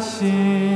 し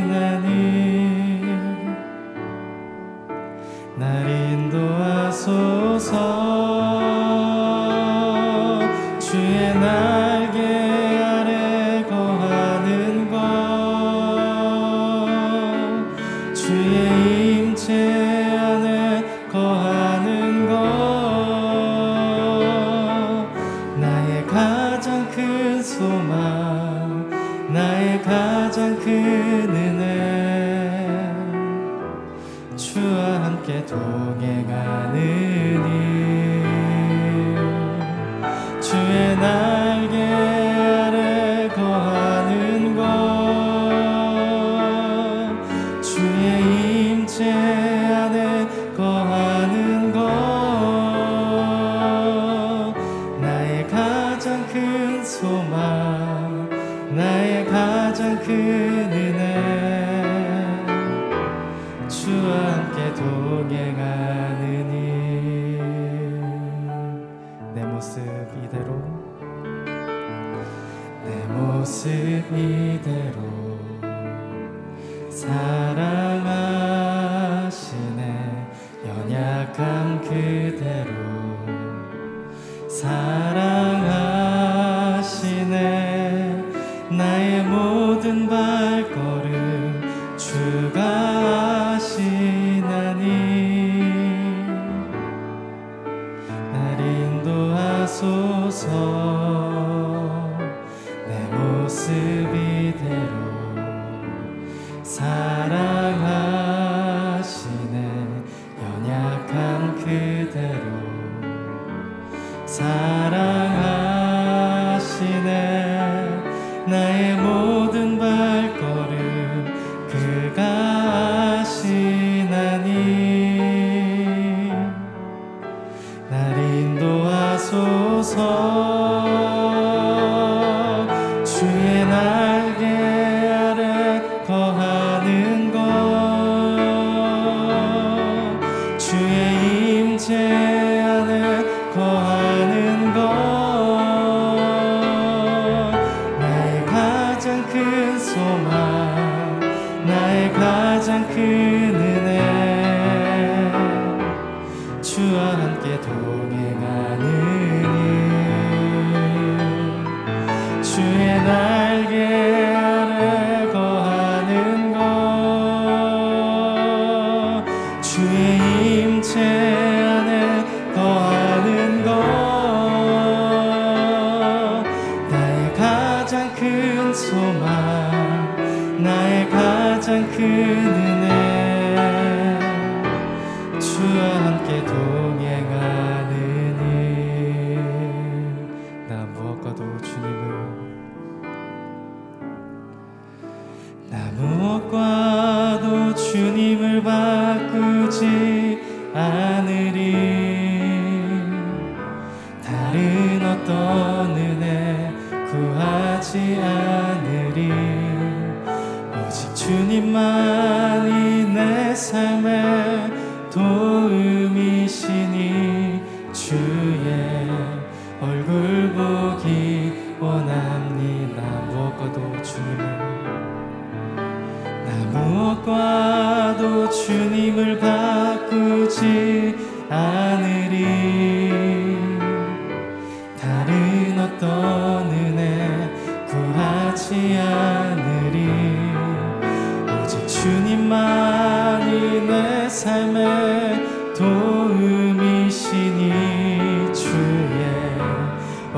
주와 함께 동행하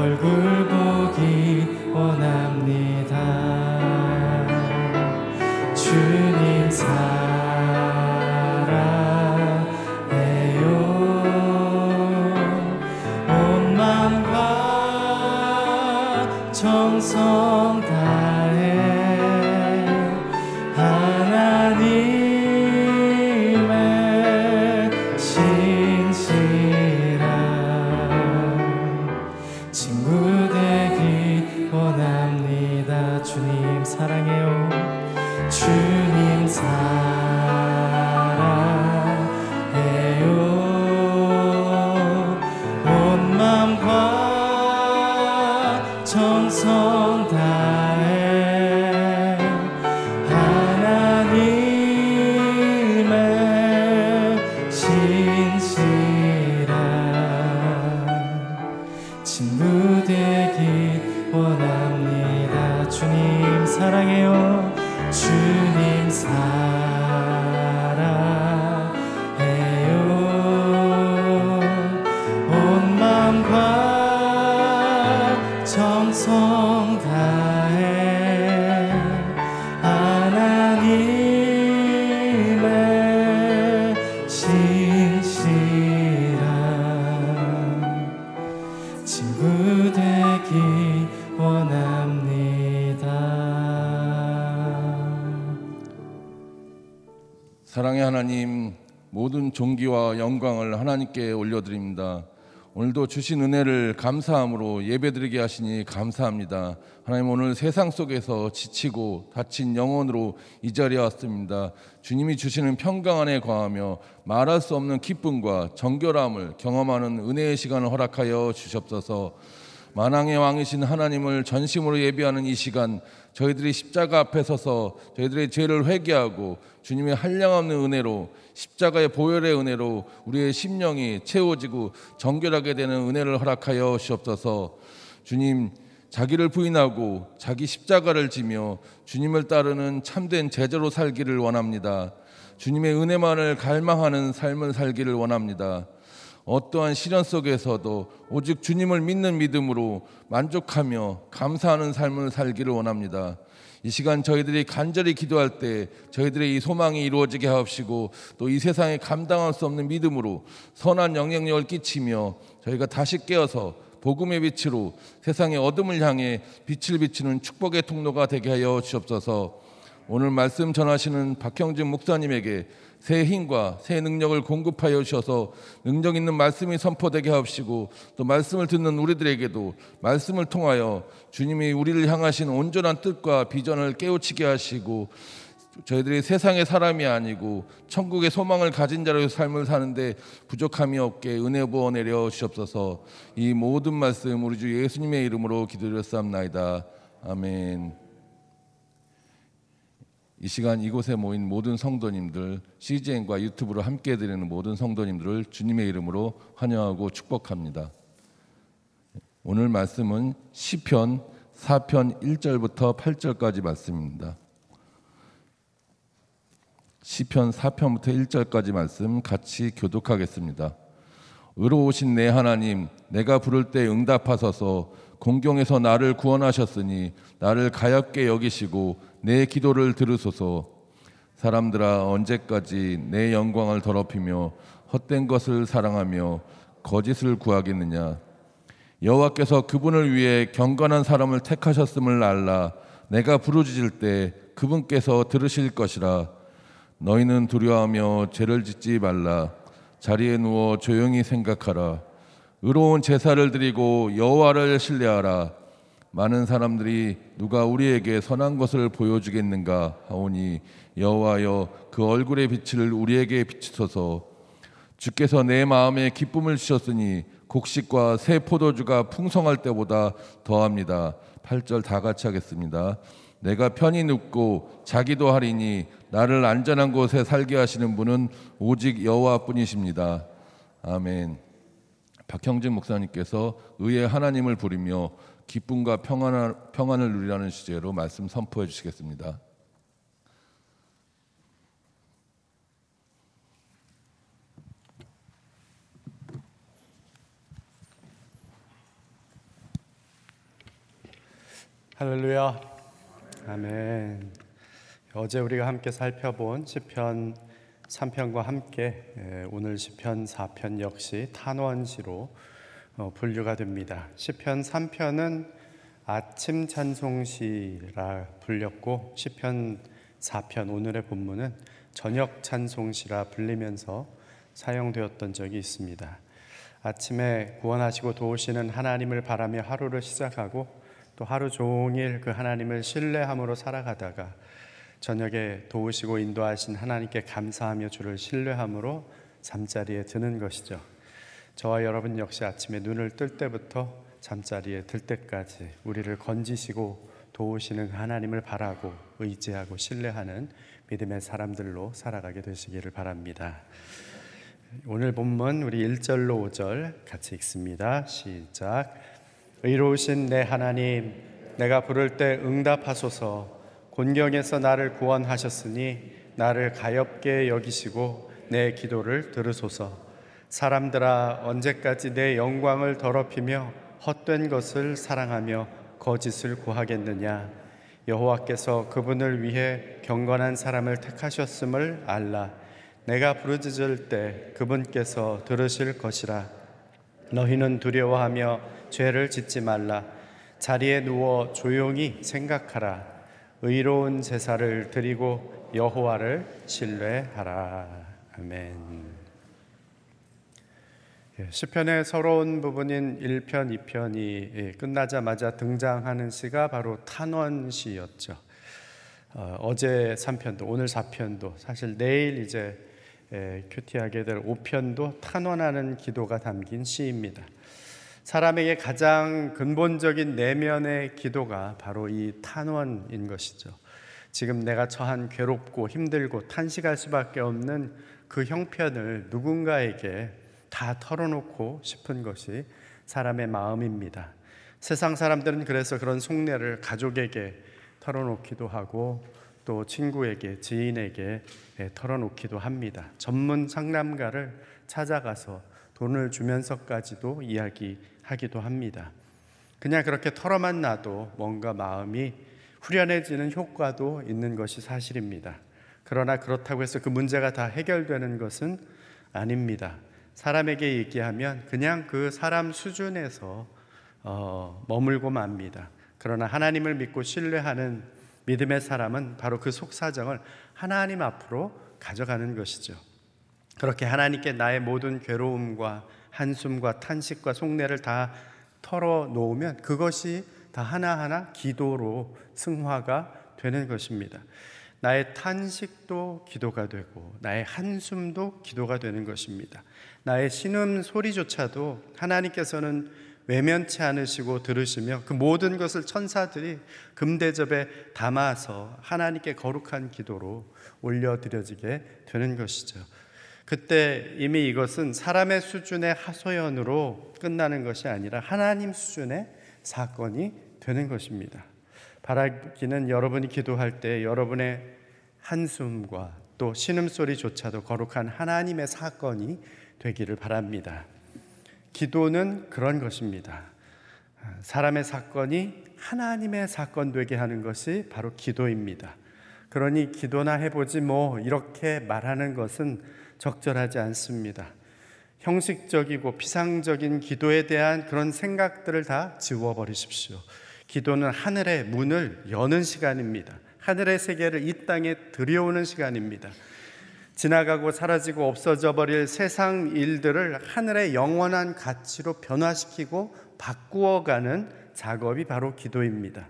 얼굴 보기 친구 되기 원합 올려드립니다. 오늘도 주신 은혜를 감사함으로 예배드리게 하시니 감사합니다. 하나님 오늘 세상 속에서 지치고 다친 영혼으로 이 자리에 왔습니다. 주님이 주시는 평강 안에 거하며 말할 수 없는 기쁨과 정결함을 경험하는 은혜의 시간을 허락하여 주시옵소서. 만왕의 왕이신 하나님을 전심으로 예비하는 이 시간 저희들이 십자가 앞에 서서 저희들의 죄를 회개하고 주님의 한량없는 은혜로 십자가의 보혈의 은혜로 우리의 심령이 채워지고 정결하게 되는 은혜를 허락하여 주옵소서. 주님 자기를 부인하고 자기 십자가를 지며 주님을 따르는 참된 제자로 살기를 원합니다. 주님의 은혜만을 갈망하는 삶을 살기를 원합니다. 어떠한 시련 속에서도 오직 주님을 믿는 믿음으로 만족하며 감사하는 삶을 살기를 원합니다. 이 시간 저희들이 간절히 기도할 때 저희들의 이 소망이 이루어지게 하옵시고 또 이 세상에 감당할 수 없는 믿음으로 선한 영향력을 끼치며 저희가 다시 깨어서 복음의 빛으로 세상의 어둠을 향해 빛을 비추는 축복의 통로가 되게 하여 주옵소서. 오늘 말씀 전하시는 박형진 목사님에게 새 힘과 새 능력을 공급하여 주셔서 능력 있는 말씀이 선포되게 하옵시고 또 말씀을 듣는 우리들에게도 말씀을 통하여 주님이 우리를 향하신 온전한 뜻과 비전을 깨우치게 하시고 저희들이 세상의 사람이 아니고 천국의 소망을 가진 자로의 삶을 사는데 부족함이 없게 은혜 부어 내려 주옵소서. 이 모든 말씀 우리 주 예수님의 이름으로 기도드렸사옵나이다. 아멘. 이 시간 이곳에 모인 모든 성도님들, CGN과 유튜브로 함께 드리는 모든 성도님들을 주님의 이름으로 환영하고 축복합니다. 오늘 말씀은 시편 4편 1절부터 8절까지 말씀입니다. 시편 4편부터 1절까지 말씀 같이 교독하겠습니다. 의로우신 내 하나님, 내가 부를 때 응답하소서. 공경에서 나를 구원하셨으니 나를 가엽게 여기시고 내 기도를 들으소서. 사람들아 언제까지 내 영광을 더럽히며 헛된 것을 사랑하며 거짓을 구하겠느냐? 여호와께서 그분을 위해 경건한 사람을 택하셨음을 알라. 내가 부르짖을 때 그분께서 들으실 것이라. 너희는 두려워하며 죄를 짓지 말라. 자리에 누워 조용히 생각하라. 의로운 제사를 드리고 여호와를 신뢰하라. 많은 사람들이 누가 우리에게 선한 것을 보여주겠는가 하오니 여호와여 그 얼굴의 빛을 우리에게 비추소서. 주께서 내 마음에 기쁨을 주셨으니 곡식과 새 포도주가 풍성할 때보다 더합니다. 8절 다 같이 하겠습니다. 내가 편히 눕고 자기도 하리니 나를 안전한 곳에 살게 하시는 분은 오직 여호와뿐이십니다. 아멘. 박형진 목사님께서 의의 하나님을 부리며 기쁨과 평안을, 평안을 누리라는 주제로 말씀 선포해 주시겠습니다. 할렐루야. 아멘. 어제 우리가 함께 살펴본 시편 3편과 함께 예, 오늘 시편 4편 역시 탄원시로 어, 분류가 됩니다. 시편 3편은 아침 찬송시라 불렸고 시편 4편 오늘의 본문은 저녁 찬송시라 불리면서 사용되었던 적이 있습니다. 아침에 구원하시고 도우시는 하나님을 바라며 하루를 시작하고 또 하루 종일 그 하나님을 신뢰함으로 살아가다가 저녁에 도우시고 인도하신 하나님께 감사하며 주를 신뢰함으로 잠자리에 드는 것이죠. 저와 여러분 역시 아침에 눈을 뜰 때부터 잠자리에 들 때까지 우리를 건지시고 도우시는 하나님을 바라고 의지하고 신뢰하는 믿음의 사람들로 살아가게 되시기를 바랍니다. 오늘 본문 우리 1절로 5절 같이 읽습니다. 시작. 의로우신 내 하나님, 내가 부를 때 응답하소서. 곤경에서 나를 구원하셨으니 나를 가엽게 여기시고 내 기도를 들으소서. 사람들아 언제까지 내 영광을 더럽히며 헛된 것을 사랑하며 거짓을 구하겠느냐? 여호와께서 그분을 위해 경건한 사람을 택하셨음을 알라. 내가 부르짖을 때 그분께서 들으실 것이라. 너희는 두려워하며 죄를 짓지 말라. 자리에 누워 조용히 생각하라. 의로운 제사를 드리고 여호와를 신뢰하라. 아멘. 예, 시편의 서러운 부분인 1편, 2편이 끝나자마자 등장하는 시가 바로 탄원 시였죠. 어, 제 3편도 오늘 4편도 사실 내일 이제 큐티하게 될 5편도 탄원하는 기도가 담긴 시입니다. 사람에게 가장 근본적인 내면의 기도가 바로 이 탄원인 것이죠. 지금 내가 처한 괴롭고 힘들고 탄식할 수밖에 없는 그 형편을 누군가에게 다 털어놓고 싶은 것이 사람의 마음입니다. 세상 사람들은 그래서 그런 속내를 가족에게 털어놓기도 하고 또 친구에게, 지인에게 털어놓기도 합니다. 전문 상담가를 찾아가서 돈을 주면서까지도 이야기하기도 합니다. 그냥 그렇게 털어만 놔도 뭔가 마음이 후련해지는 효과도 있는 것이 사실입니다. 그러나 그렇다고 해서 그 문제가 다 해결되는 것은 아닙니다. 사람에게 얘기하면 그냥 그 사람 수준에서 어, 머물고 맙니다. 그러나 하나님을 믿고 신뢰하는 믿음의 사람은 바로 그 속사정을 하나님 앞으로 가져가는 것이죠. 그렇게 하나님께 나의 모든 괴로움과 한숨과 탄식과 속내를 다 털어 놓으면 그것이 다 하나하나 기도로 승화가 되는 것입니다. 나의 탄식도 기도가 되고 나의 한숨도 기도가 되는 것입니다. 나의 신음 소리조차도 하나님께서는 외면치 않으시고 들으시며 그 모든 것을 천사들이 금대접에 담아서 하나님께 거룩한 기도로 올려드려지게 되는 것이죠. 그때 이미 이것은 사람의 수준의 하소연으로 끝나는 것이 아니라 하나님 수준의 사건이 되는 것입니다. 바라기는 여러분이 기도할 때 여러분의 한숨과 또 신음소리조차도 거룩한 하나님의 사건이 되기를 바랍니다. 기도는 그런 것입니다. 사람의 사건이 하나님의 사건 되게 하는 것이 바로 기도입니다. 그러니 기도나 해보지 뭐 이렇게 말하는 것은 적절하지 않습니다. 형식적이고 피상적인 기도에 대한 그런 생각들을 다 지워버리십시오. 기도는 하늘의 문을 여는 시간입니다. 하늘의 세계를 이 땅에 들여오는 시간입니다. 지나가고 사라지고 없어져 버릴 세상 일들을 하늘의 영원한 가치로 변화시키고 바꾸어가는 작업이 바로 기도입니다.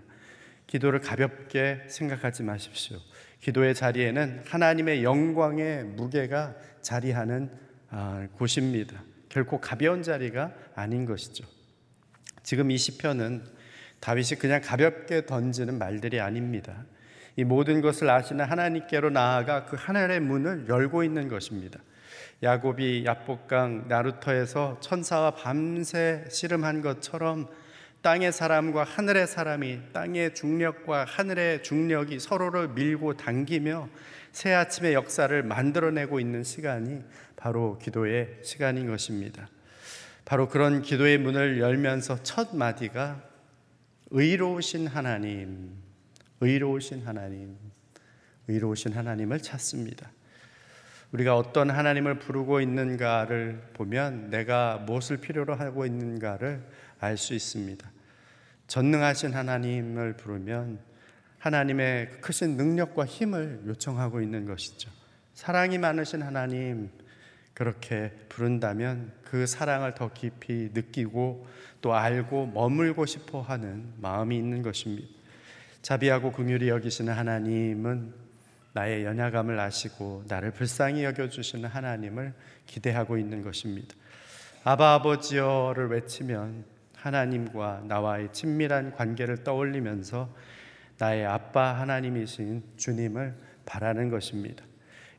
기도를 가볍게 생각하지 마십시오. 기도의 자리에는 하나님의 영광의 무게가 자리하는 아, 곳입니다. 결코 가벼운 자리가 아닌 것이죠. 지금 이 시편은 다윗이 그냥 가볍게 던지는 말들이 아닙니다. 이 모든 것을 아시는 하나님께로 나아가 그 하늘의 문을 열고 있는 것입니다. 야곱이 야복강 나루터에서 천사와 밤새 씨름한 것처럼 땅의 사람과 하늘의 사람이 땅의 중력과 하늘의 중력이 서로를 밀고 당기며 새 아침의 역사를 만들어내고 있는 시간이 바로 기도의 시간인 것입니다. 바로 그런 기도의 문을 열면서 첫 마디가 의로우신 하나님, 의로우신 하나님, 의로우신 하나님을 찾습니다. 우리가 어떤 하나님을 부르고 있는가를 보면 내가 무엇을 필요로 하고 있는가를 알 수 있습니다. 전능하신 하나님을 부르면 하나님의 그 크신 능력과 힘을 요청하고 있는 것이죠. 사랑이 많으신 하나님, 그렇게 부른다면 그 사랑을 더 깊이 느끼고 또 알고 머물고 싶어 하는 마음이 있는 것입니다. 자비하고 긍휼히 여기시는 하나님은 나의 연약함을 아시고 나를 불쌍히 여겨 주시는 하나님을 기대하고 있는 것입니다. 아바 아버지여를 외치면 하나님과 나와의 친밀한 관계를 떠올리면서 나의 아빠 하나님이신 주님을 바라는 것입니다.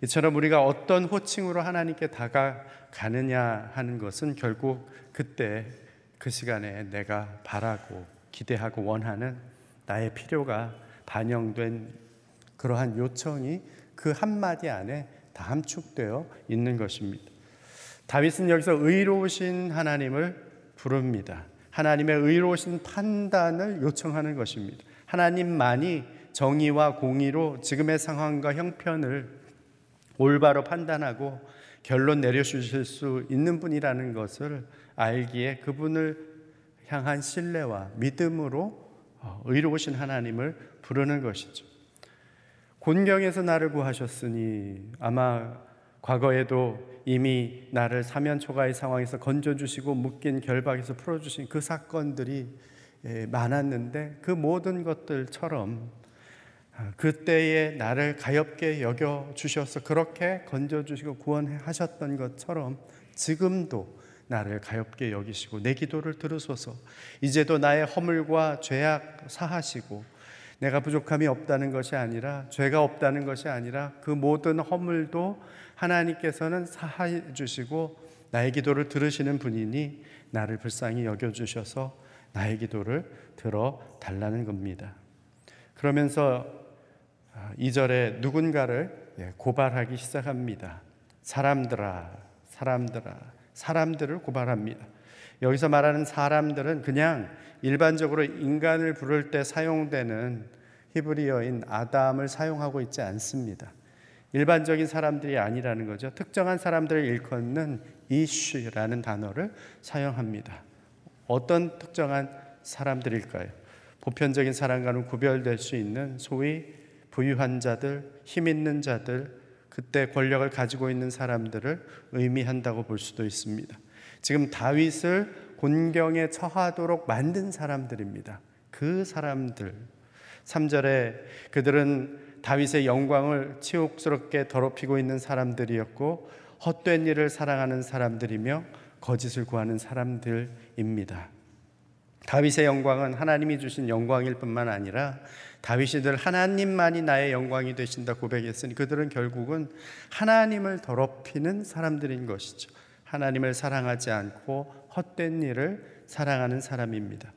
이처럼 우리가 어떤 호칭으로 하나님께 다가가느냐 하는 것은 결국 그때 그 시간에 내가 바라고 기대하고 원하는 나의 필요가 반영된 그러한 요청이 그 한마디 안에 다 함축되어 있는 것입니다. 다윗은 여기서 의로우신 하나님을 부릅니다. 하나님의 의로우신 판단을 요청하는 것입니다. 하나님만이 정의와 공의로 지금의 상황과 형편을 올바로 판단하고 결론 내려주실 수 있는 분이라는 것을 알기에 그분을 향한 신뢰와 믿음으로 어, 의로우신 하나님을 부르는 것이죠. 곤경에서 나를 구하셨으니 아마 과거에도 이미 나를 사면 초가의 상황에서 건져주시고 묶인 결박에서 풀어주신 그 사건들이 많았는데 그 모든 것들처럼 아, 그때에 나를 가엽게 여겨 주셔서 그렇게 건져 주시고 구원하셨던 것처럼 지금도 나를 가엽게 여기시고 내 기도를 들으소서 이제도 나의 허물과 죄악 사하시고 내가 부족함이 없다는 것이 아니라 죄가 없다는 것이 아니라 그 모든 허물도 하나님께서는 사해 주시고 나의 기도를 들으시는 분이니 나를 불쌍히 여겨 주셔서 나의 기도를 들어 달라는 겁니다. 그러면서 2절에 아, 누군가를 예, 고발하기 시작합니다. 사람들아, 사람들아, 사람들을 고발합니다. 여기서 말하는 사람들은 그냥 일반적으로 인간을 부를 때 사용되는 히브리어인 아담을 사용하고 있지 않습니다. 일반적인 사람들이 아니라는 거죠. 특정한 사람들을 일컫는 이슈라는 단어를 사용합니다. 어떤 특정한 사람들일까요? 보편적인 사람과는 구별될 수 있는 소위 부유한 자들, 힘 있는 자들, 그때 권력을 가지고 있는 사람들을 의미한다고 볼 수도 있습니다. 지금 다윗을 곤경에 처하도록 만든 사람들입니다. 그 사람들. 3절에 그들은 다윗의 영광을 치욕스럽게 더럽히고 있는 사람들이었고 헛된 일을 사랑하는 사람들이며 거짓을 구하는 사람들입니다. 다윗의 영광은 하나님이 주신 영광일 뿐만 아니라 다윗이 늘 하나님만이 나의 영광이 되신다 고백했으니 그들은 결국은 하나님을 더럽히는 사람들인 것이죠. 하나님을 사랑하지 않고 헛된 일을 사랑하는 사람입니다.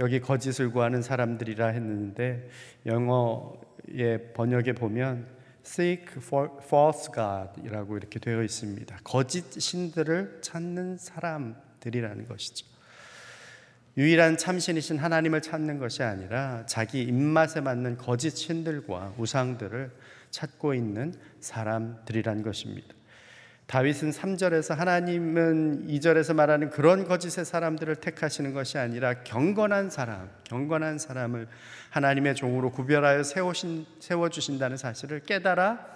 여기 거짓을 구하는 사람들이라 했는데 영어의 번역에 보면 seek for false god이라고 이렇게 되어 있습니다. 거짓 신들을 찾는 사람들이라는 것이죠. 유일한 참신이신 하나님을 찾는 것이 아니라 자기 입맛에 맞는 거짓 신들과 우상들을 찾고 있는 사람들이란 것입니다. 다윗은 3절에서 하나님은 2절에서 말하는 그런 거짓의 사람들을 택하시는 것이 아니라 경건한 사람, 경건한 사람을 하나님의 종으로 구별하여 세우신, 세워주신다는 사실을 깨달아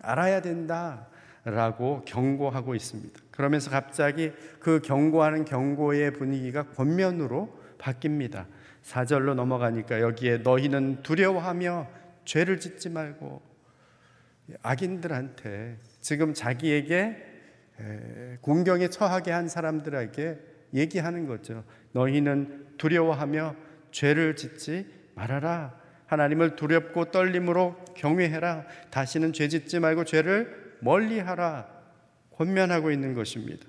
알아야 된다. 라고 경고하고 있습니다. 그러면서 갑자기 그 경고하는 경고의 분위기가 권면으로 바뀝니다. 4절로 넘어가니까 여기에 너희는 두려워하며 죄를 짓지 말고 악인들한테 지금 자기에게 공경에 처하게 한 사람들에게 얘기하는 거죠. 너희는 두려워하며 죄를 짓지 말아라. 하나님을 두렵고 떨림으로 경외해라. 다시는 죄 짓지 말고 죄를 멀리하라 권면하고 있는 것입니다.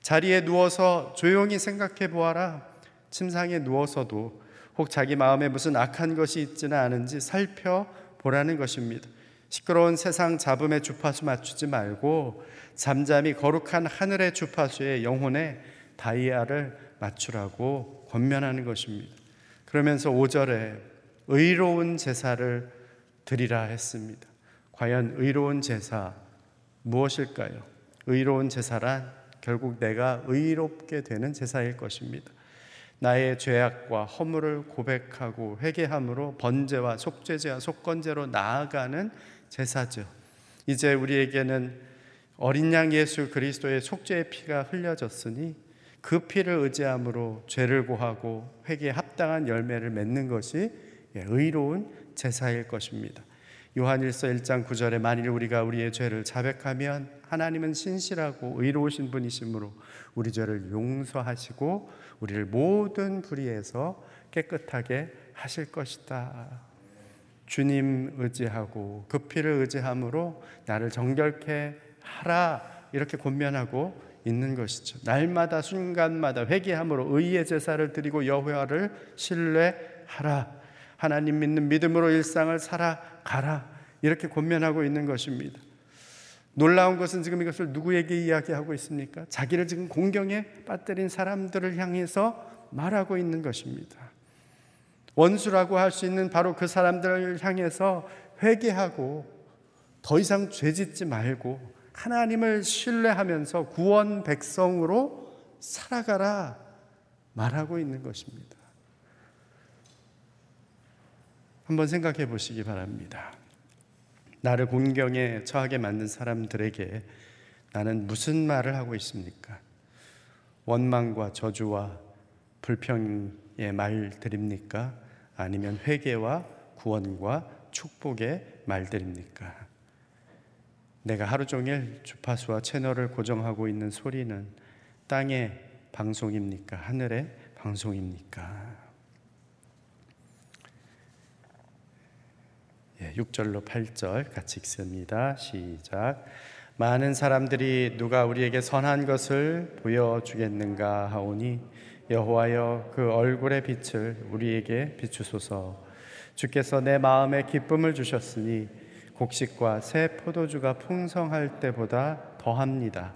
자리에 누워서 조용히 생각해 보아라. 침상에 누워서도 혹 자기 마음에 무슨 악한 것이 있지는 않은지 살펴보라는 것입니다. 시끄러운 세상 잡음에 주파수 맞추지 말고 잠잠히 거룩한 하늘의 주파수에 영혼의 다이아를 맞추라고 권면하는 것입니다. 그러면서 5절에 의로운 제사를 드리라 했습니다. 과연 의로운 제사 무엇일까요? 의로운 제사란 결국 내가 의롭게 되는 제사일 것입니다. 나의 죄악과 허물을 고백하고 회개함으로 번제와 속죄제와 속건제로 나아가는 제사죠. 이제 우리에게는 어린 양 예수 그리스도의 속죄의 피가 흘려졌으니 그 피를 의지함으로 죄를 고하고 회개에 합당한 열매를 맺는 것이 예, 의로운 제사일 것입니다. 요한일서 1장 9절에 만일 우리가 우리의 죄를 자백하면 하나님은 신실하고 의로우신 분이시므로 우리 죄를 용서하시고 우리를 모든 불의에서 깨끗하게 하실 것이다. 주님 의지하고 그 피를 의지함으로 나를 정결케 하라 이렇게 권면하고 있는 것이죠. 날마다 순간마다 회개함으로 의의 제사를 드리고 여호와를 신뢰하라. 하나님 믿는 믿음으로 일상을 살아 가라. 이렇게 권면하고 있는 것입니다. 놀라운 것은 지금 이것을 누구에게 이야기하고 있습니까? 자기를 지금 공경에 빠뜨린 사람들을 향해서 말하고 있는 것입니다. 원수라고 할 수 있는 바로 그 사람들을 향해서 회개하고 더 이상 죄 짓지 말고 하나님을 신뢰하면서 구원 백성으로 살아가라 말하고 있는 것입니다. 한번 생각해 보시기 바랍니다. 나를 공경에 처하게 만든 사람들에게 나는 무슨 말을 하고 있습니까? 원망과 저주와 불평의 말들입니까? 아니면 회개와 구원과 축복의 말들입니까? 내가 하루 종일 주파수와 채널을 고정하고 있는 소리는 땅의 방송입니까? 하늘의 방송입니까? 6절로 예, 8절 같이 읽습니다. 시작. 많은 사람들이 누가 우리에게 선한 것을 보여주겠는가 하오니 여호와여 그 얼굴의 빛을 우리에게 비추소서 주께서 내 마음에 기쁨을 주셨으니 곡식과 새 포도주가 풍성할 때보다 더합니다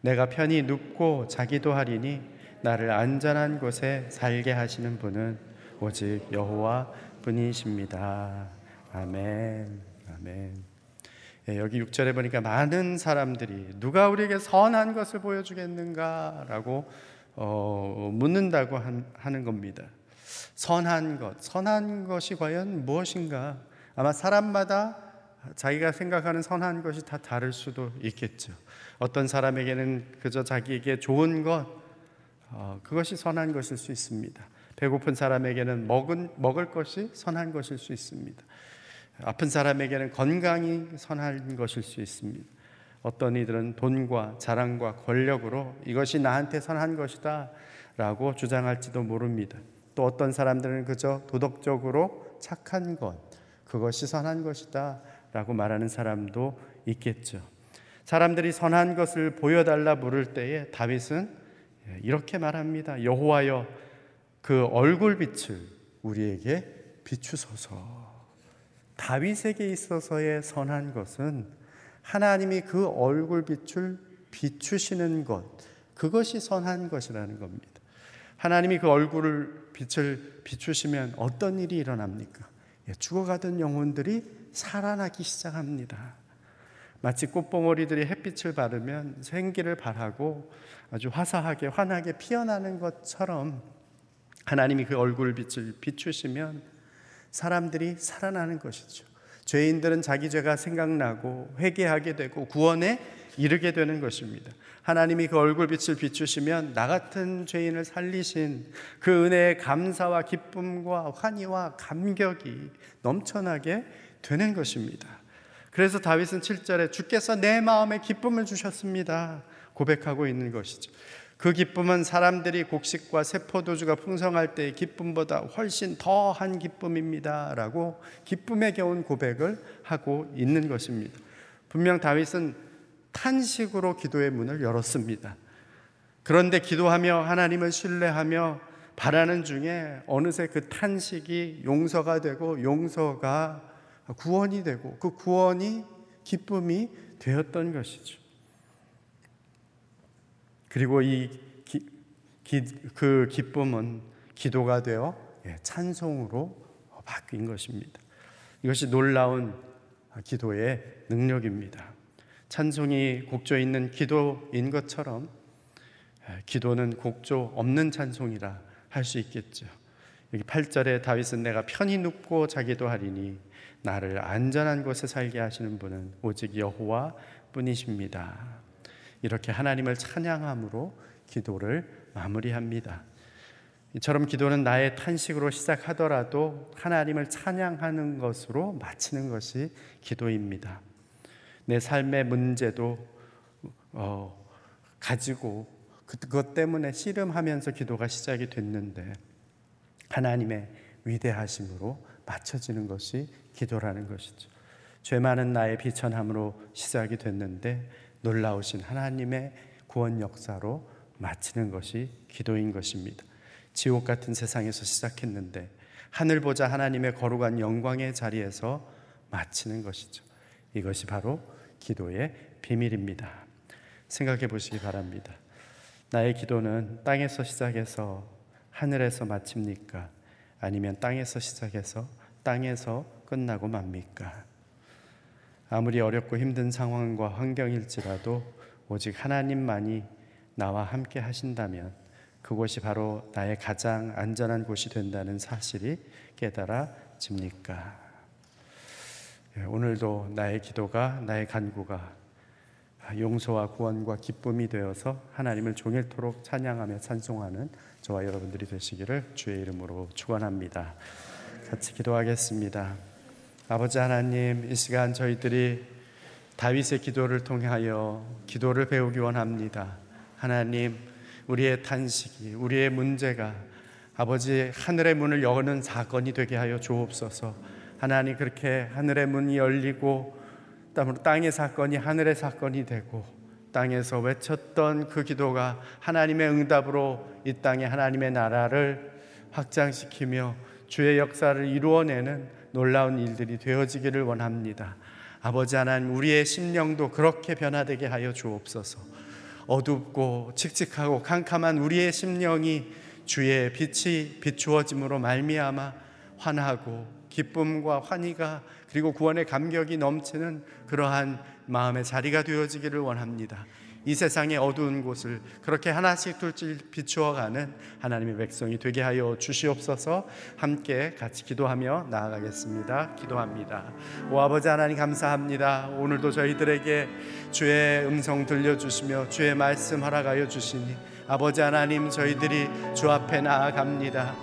내가 편히 눕고 자기도 하리니 나를 안전한 곳에 살게 하시는 분은 오직 여호와 뿐이십니다 아멘 아멘 예, 여기 6절에 보니까 많은 사람들이 누가 우리에게 선한 것을 보여주겠는가라고 어, 묻는다고 한, 하는 겁니다. 선한 것, 선한 것이 과연 무엇인가? 아마 사람마다 자기가 생각하는 선한 것이 다 다를 수도 있겠죠. 어떤 사람에게는 그저 자기에게 좋은 것, 어, 그것이 선한 것일 수 있습니다. 배고픈 사람에게는 먹은, 먹을 것이 선한 것일 수 있습니다. 아픈 사람에게는 건강이 선한 것일 수 있습니다. 어떤 이들은 돈과 자랑과 권력으로 이것이 나한테 선한 것이다 라고 주장할지도 모릅니다. 또 어떤 사람들은 그저 도덕적으로 착한 것, 그것이 선한 것이다 라고 말하는 사람도 있겠죠. 사람들이 선한 것을 보여달라 물을 때에 다윗은 이렇게 말합니다. 여호와여 그 얼굴빛을 우리에게 비추소서. 다윗에게 있어서의 선한 것은 하나님이 그 얼굴빛을 비추시는 것, 그것이 선한 것이라는 겁니다. 하나님이 그 얼굴을 빛을 비추시면 어떤 일이 일어납니까? 예, 죽어가던 영혼들이 살아나기 시작합니다. 마치 꽃봉오리들이 햇빛을 받으면 생기를 발하고 아주 화사하게 환하게 피어나는 것처럼 하나님이 그 얼굴 빛을 비추시면 사람들이 살아나는 것이죠. 죄인들은 자기 죄가 생각나고 회개하게 되고 구원에 이르게 되는 것입니다. 하나님이 그 얼굴빛을 비추시면 나 같은 죄인을 살리신 그 은혜의 감사와 기쁨과 환희와 감격이 넘쳐나게 되는 것입니다. 그래서 다윗은 7절에 주께서 내 마음에 기쁨을 주셨습니다. 고백하고 있는 것이죠. 그 기쁨은 사람들이 곡식과 세포도주가 풍성할 때의 기쁨보다 훨씬 더한 기쁨입니다. 라고 기쁨에 겨운 고백을 하고 있는 것입니다. 분명 다윗은 탄식으로 기도의 문을 열었습니다. 그런데 기도하며 하나님을 신뢰하며 바라는 중에 어느새 그 탄식이 용서가 되고 용서가 구원이 되고 그 구원이 기쁨이 되었던 것이죠. 그리고 이그 기쁨은 기도가 되어 예, 찬송으로 바뀐 것입니다. 이것이 놀라운 기도의 능력입니다. 찬송이 곡조 있는 기도인 것처럼 예, 기도는 곡조 없는 찬송이라 할 수 있겠죠. 여기 8절에 다윗은 내가 편히 눕고 자기도 하리니 나를 안전한 곳에 살게 하시는 분은 오직 여호와 뿐이십니다. 이렇게 하나님을 찬양함으로 기도를 마무리합니다. 이처럼 기도는 나의 탄식으로 시작하더라도 하나님을 찬양하는 것으로 마치는 것이 기도입니다. 내 삶의 문제도 어, 가지고 그것 때문에 씨름하면서 기도가 시작이 됐는데 하나님의 위대하심으로 맞춰지는 것이 기도라는 것이죠. 죄 많은 나의 비천함으로 시작이 됐는데 놀라우신 하나님의 구원 역사로 마치는 것이 기도인 것입니다. 지옥 같은 세상에서 시작했는데 하늘 보자 하나님의 거룩한 영광의 자리에서 마치는 것이죠. 이것이 바로 기도의 비밀입니다. 생각해 보시기 바랍니다. 나의 기도는 땅에서 시작해서 하늘에서 마칩니까? 아니면 땅에서 시작해서 땅에서 끝나고 맙니까? 아무리 어렵고 힘든 상황과 환경일지라도 오직 하나님만이 나와 함께 하신다면 그곳이 바로 나의 가장 안전한 곳이 된다는 사실이 깨달아집니까? 예, 오늘도 나의 기도가 나의 간구가 용서와 구원과 기쁨이 되어서 하나님을 종일토록 찬양하며 찬송하는 저와 여러분들이 되시기를 주의 이름으로 축원합니다. 같이 기도하겠습니다. 아버지 하나님, 이 시간 저희들이 다윗의 기도를 통하여 기도를 배우기 원합니다. 하나님, 우리의 탄식이, 우리의 문제가 아버지 하늘의 문을 여는 사건이 되게 하여 주옵소서. 하나님 그렇게 하늘의 문이 열리고 땅의 사건이 하늘의 사건이 되고 땅에서 외쳤던 그 기도가 하나님의 응답으로 이 땅에 하나님의 나라를 확장시키며 주의 역사를 이루어내는 놀라운 일들이 되어지기를 원합니다. 아버지 하나님, 우리의 심령도 그렇게 변화되게 하여 주옵소서. 어둡고 칙칙하고 캄캄한 우리의 심령이 주의 빛이 비추어짐으로 말미암아 환하고 기쁨과 환희가 그리고 구원의 감격이 넘치는 그러한 마음의 자리가 되어지기를 원합니다. 이 세상의 어두운 곳을 그렇게 하나씩 둘씩 비추어가는 하나님의 백성이 되게 하여 주시옵소서 함께 같이 기도하며 나아가겠습니다. 기도합니다. 오 아버지 하나님 감사합니다. 오늘도 저희들에게 주의 음성 들려주시며 주의 말씀 허락하여 주시니 아버지 하나님 저희들이 주 앞에 나아갑니다.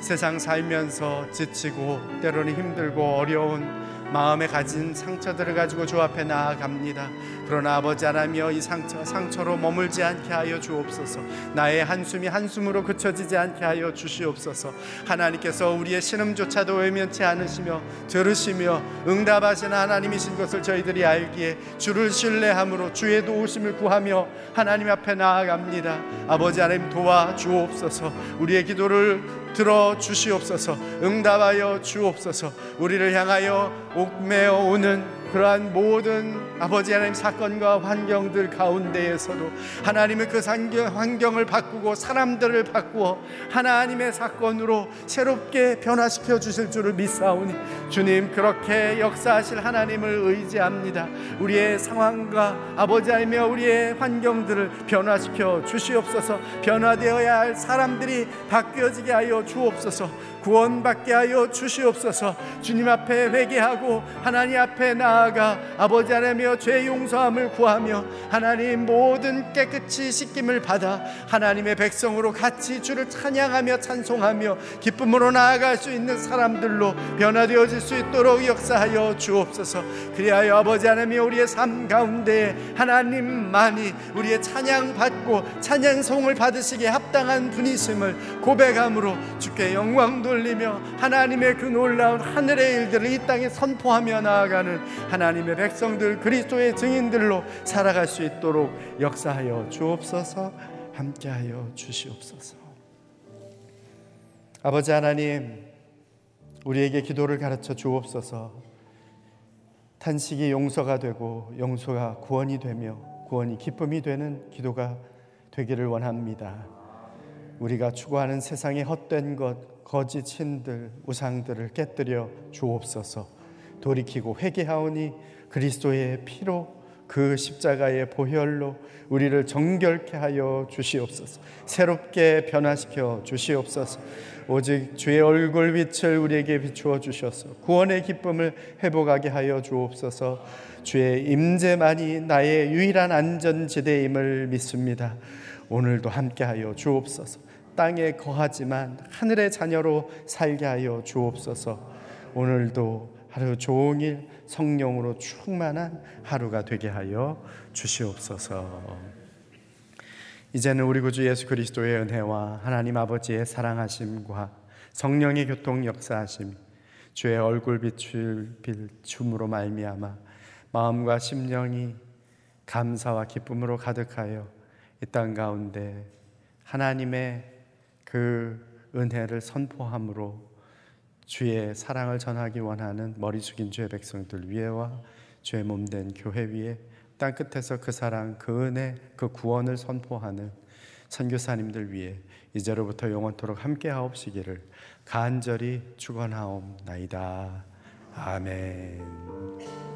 세상 살면서 지치고 때로는 힘들고 어려운 마음에 가진 상처들을 가지고 주 앞에 나아갑니다. 그러나 아버지 하나며 이 상처 상처로 머물지 않게 하여 주옵소서. 나의 한숨이 한숨으로 그쳐지지 않게 하여 주시옵소서. 하나님께서 우리의 신음조차도 외면치 않으시며 들으시며 응답하시는 하나님이신 것을 저희들이 알기에 주를 신뢰함으로 주의 도우심을 구하며 하나님 앞에 나아갑니다. 아버지 하나님 도와 주옵소서. 우리의 기도를 들어 주시옵소서. 응답하여 주옵소서. 우리를 향하여 옥매어 오는 그러한 모든 아버지 하나님 사건과 환경들 가운데에서도 하나님의 그 환경을 바꾸고 사람들을 바꾸어 하나님의 사건으로 새롭게 변화시켜 주실 줄을 믿사오니 주님 그렇게 역사하실 하나님을 의지합니다. 우리의 상황과 아버지 하나님의 우리의 환경들을 변화시켜 주시옵소서 변화되어야 할 사람들이 바뀌어지게 하여 주옵소서 구원받게 하여 주시옵소서. 주님 앞에 회개하고 하나님 앞에 나아가 아버지 하나며 죄 용서함을 구하며 하나님 모든 깨끗이 씻김을 받아 하나님의 백성으로 같이 주를 찬양하며 찬송하며 기쁨으로 나아갈 수 있는 사람들로 변화되어질 수 있도록 역사하여 주옵소서. 그리하여 아버지 하나며 우리의 삶 가운데 하나님만이 우리의 찬양 받고 찬양송을 받으시기에 합당한 분이심을 고백함으로 주께 영광 돌 돌리며 하나님의 그 놀라운 하늘의 일들을 이 땅에 선포하며 나아가는 하나님의 백성들 그리스도의 증인들로 살아갈 수 있도록 역사하여 주옵소서 함께하여 주시옵소서 아버지 하나님 우리에게 기도를 가르쳐 주옵소서 탄식이 용서가 되고 용서가 구원이 되며 구원이 기쁨이 되는 기도가 되기를 원합니다. 우리가 추구하는 세상의 헛된 것, 거짓 신들 우상들을 깨뜨려 주옵소서. 돌이키고 회개하오니 그리스도의 피로 그 십자가의 보혈로 우리를 정결케 하여 주시옵소서. 새롭게 변화시켜 주시옵소서. 오직 주의 얼굴 빛을 우리에게 비추어 주셔서 구원의 기쁨을 회복하게 하여 주옵소서. 주의 임재만이 나의 유일한 안전지대임을 믿습니다. 오늘도 함께하여 주옵소서. 땅에 거하지만 하늘의 자녀로 살게 하여 주옵소서. 오늘도 하루 종일 성령으로 충만한 하루가 되게 하여 주시옵소서. 이제는 우리 구주 예수 그리스도의 은혜와 하나님 아버지의 사랑하심과 성령의 교통 역사하심, 주의 얼굴 비출 빌춤으로 말미암아 마음과 심령이 감사와 기쁨으로 가득하여 이 땅 가운데 하나님의 그 은혜를 선포함으로 주의 사랑을 전하기 원하는 머리 숙인 주의 백성들 위에와 주의 몸된 교회 위에 땅 끝에서 그 사랑, 그 은혜, 그 구원을 선포하는 선교사님들 위해 이제로부터 영원토록 함께 하옵시기를 간절히 축원하옵나이다. 아멘.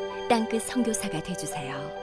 땅끝 선교사가 되주세요.